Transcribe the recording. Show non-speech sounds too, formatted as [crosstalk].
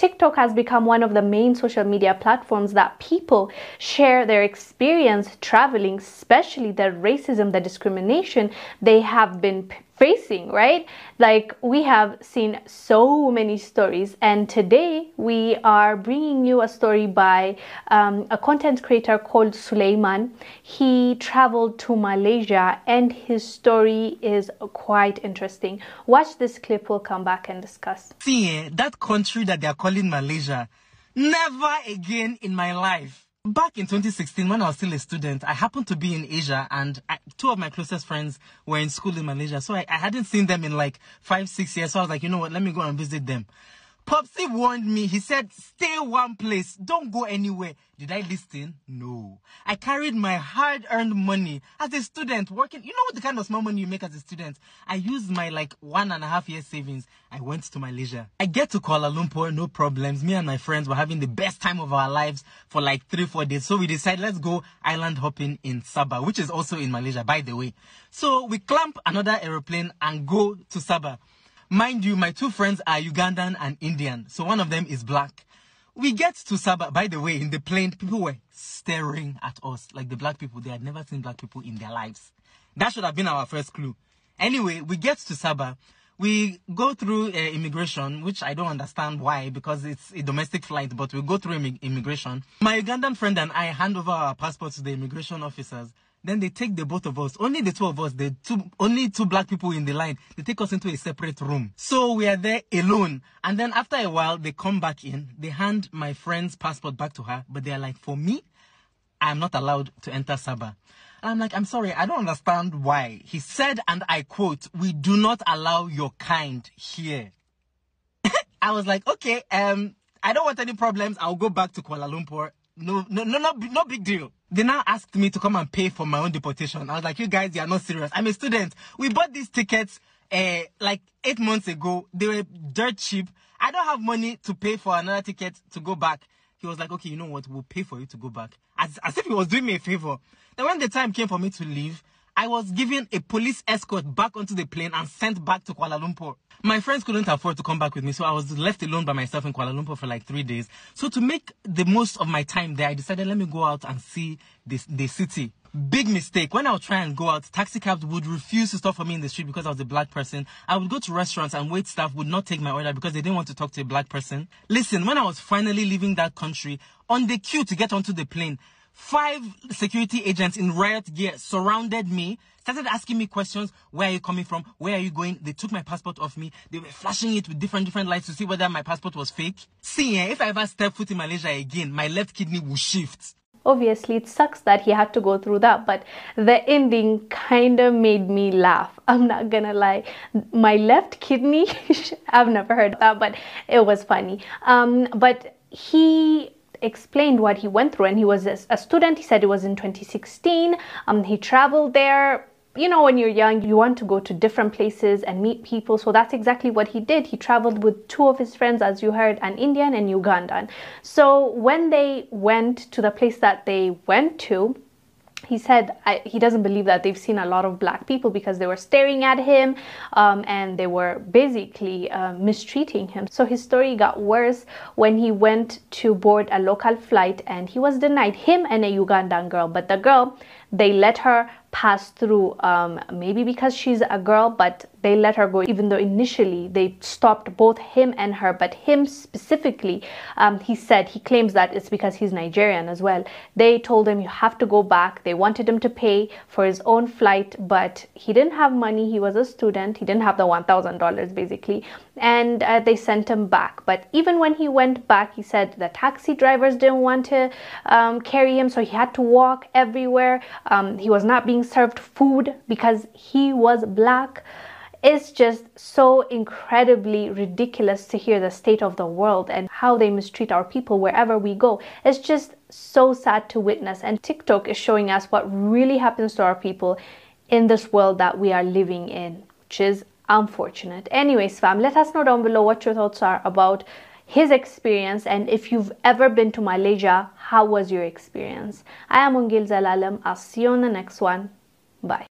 TikTok has become one of the main social media platforms that people share their experience traveling, especially the racism, the discrimination they have been facing, right? Like we have seen so many stories, and today we are bringing you a story by um, a content creator called Suleiman. He traveled to Malaysia, and his story is quite interesting. Watch this clip, we'll come back and discuss. See, eh, that country that they are calling Malaysia, never again in my life Back in 2016, when I was still a student, I happened to be in Asia and I, two of my closest friends were in school in Malaysia. So I, I hadn't seen them in like five, six years. So I was like, you know what, let me go and visit them. Popsy warned me. He said, stay one place. Don't go anywhere. Did I listen? No. I carried my hard earned money as a student working. You know what the kind of small money you make as a student? I used my like one and a half year savings. I went to Malaysia. I get to Kuala Lumpur, no problems. Me and my friends were having the best time of our lives for like three, four days. So we decided let's go island hopping in Sabah, which is also in Malaysia, by the way. So we clamp another aeroplane and go to Sabah. Mind you, my two friends are Ugandan and Indian, so one of them is black. We get to Sabah, by the way, in the plane, people were staring at us like the black people. They had never seen black people in their lives. That should have been our first clue. Anyway, we get to Sabah. We go through uh, immigration, which I don't understand why, because it's a domestic flight, but we go through Im- immigration. My Ugandan friend and I hand over our passports to the immigration officers. Then they take the both of us, only the two of us, the two, only two black people in the line. They take us into a separate room. So we are there alone. And then after a while, they come back in. They hand my friend's passport back to her, but they are like, for me, I'm not allowed to enter Sabah. And I'm like, I'm sorry, I don't understand why. He said, and I quote, we do not allow your kind here. [laughs] I was like, okay, um, I don't want any problems. I'll go back to Kuala Lumpur. No, no, no, no, no big deal. They now asked me to come and pay for my own deportation. I was like, you guys, you are not serious. I'm a student. We bought these tickets uh, like eight months ago. They were dirt cheap. I don't have money to pay for another ticket to go back. He was like, okay, you know what? We'll pay for you to go back. As, as if he was doing me a favor. Then when the time came for me to leave, I was given a police escort back onto the plane and sent back to Kuala Lumpur. My friends couldn't afford to come back with me, so I was left alone by myself in Kuala Lumpur for like three days. So to make the most of my time there, I decided let me go out and see this the city. Big mistake. When I would try and go out, taxi cabs would refuse to stop for me in the street because I was a black person. I would go to restaurants and wait staff would not take my order because they didn't want to talk to a black person. Listen, when I was finally leaving that country, on the queue to get onto the plane, Five security agents in riot gear surrounded me, started asking me questions. Where are you coming from? Where are you going? They took my passport off me. They were flashing it with different, different lights to see whether my passport was fake. See, eh, if I ever step foot in Malaysia again, my left kidney will shift. Obviously, it sucks that he had to go through that, but the ending kind of made me laugh. [laughs] I'm not gonna lie. My left kidney, [laughs] I've never heard that, but it was funny. Um, but he explained what he went through. And he was a student. He said it was in 2016 um, he traveled there. You know when you're young you want to go to different places and meet people. So that's exactly what he did. He traveled with two of his friends as you heard an indian and ugandan. So when they went to the place that they went to he said I, he doesn't believe that they've seen a lot of black people because they were staring at him um, and they were basically uh, mistreating him. So his story got worse when he went to board a local flight and he was denied him and a Ugandan girl. But the girl, they let her pass through, um, maybe because she's a girl, but they let her go, even though initially they stopped both him and her. But him specifically, um, he said, he claims that it's because he's Nigerian as well. They told him, You have to go back. They wanted him to pay for his own flight, but he didn't have money. He was a student. He didn't have the $1,000 basically. And uh, they sent him back. But even when he went back, he said the taxi drivers didn't want to um, carry him, so he had to walk everywhere. Um, he was not being being served food because he was black. It's just so incredibly ridiculous to hear the state of the world and how they mistreat our people wherever we go. It's just so sad to witness. And TikTok is showing us what really happens to our people in this world that we are living in, which is unfortunate. Anyways, fam, let us know down below what your thoughts are about his experience and if you've ever been to Malaysia, how was your experience? I am Wongel Zelalem. I'll see you on the next one. Bye.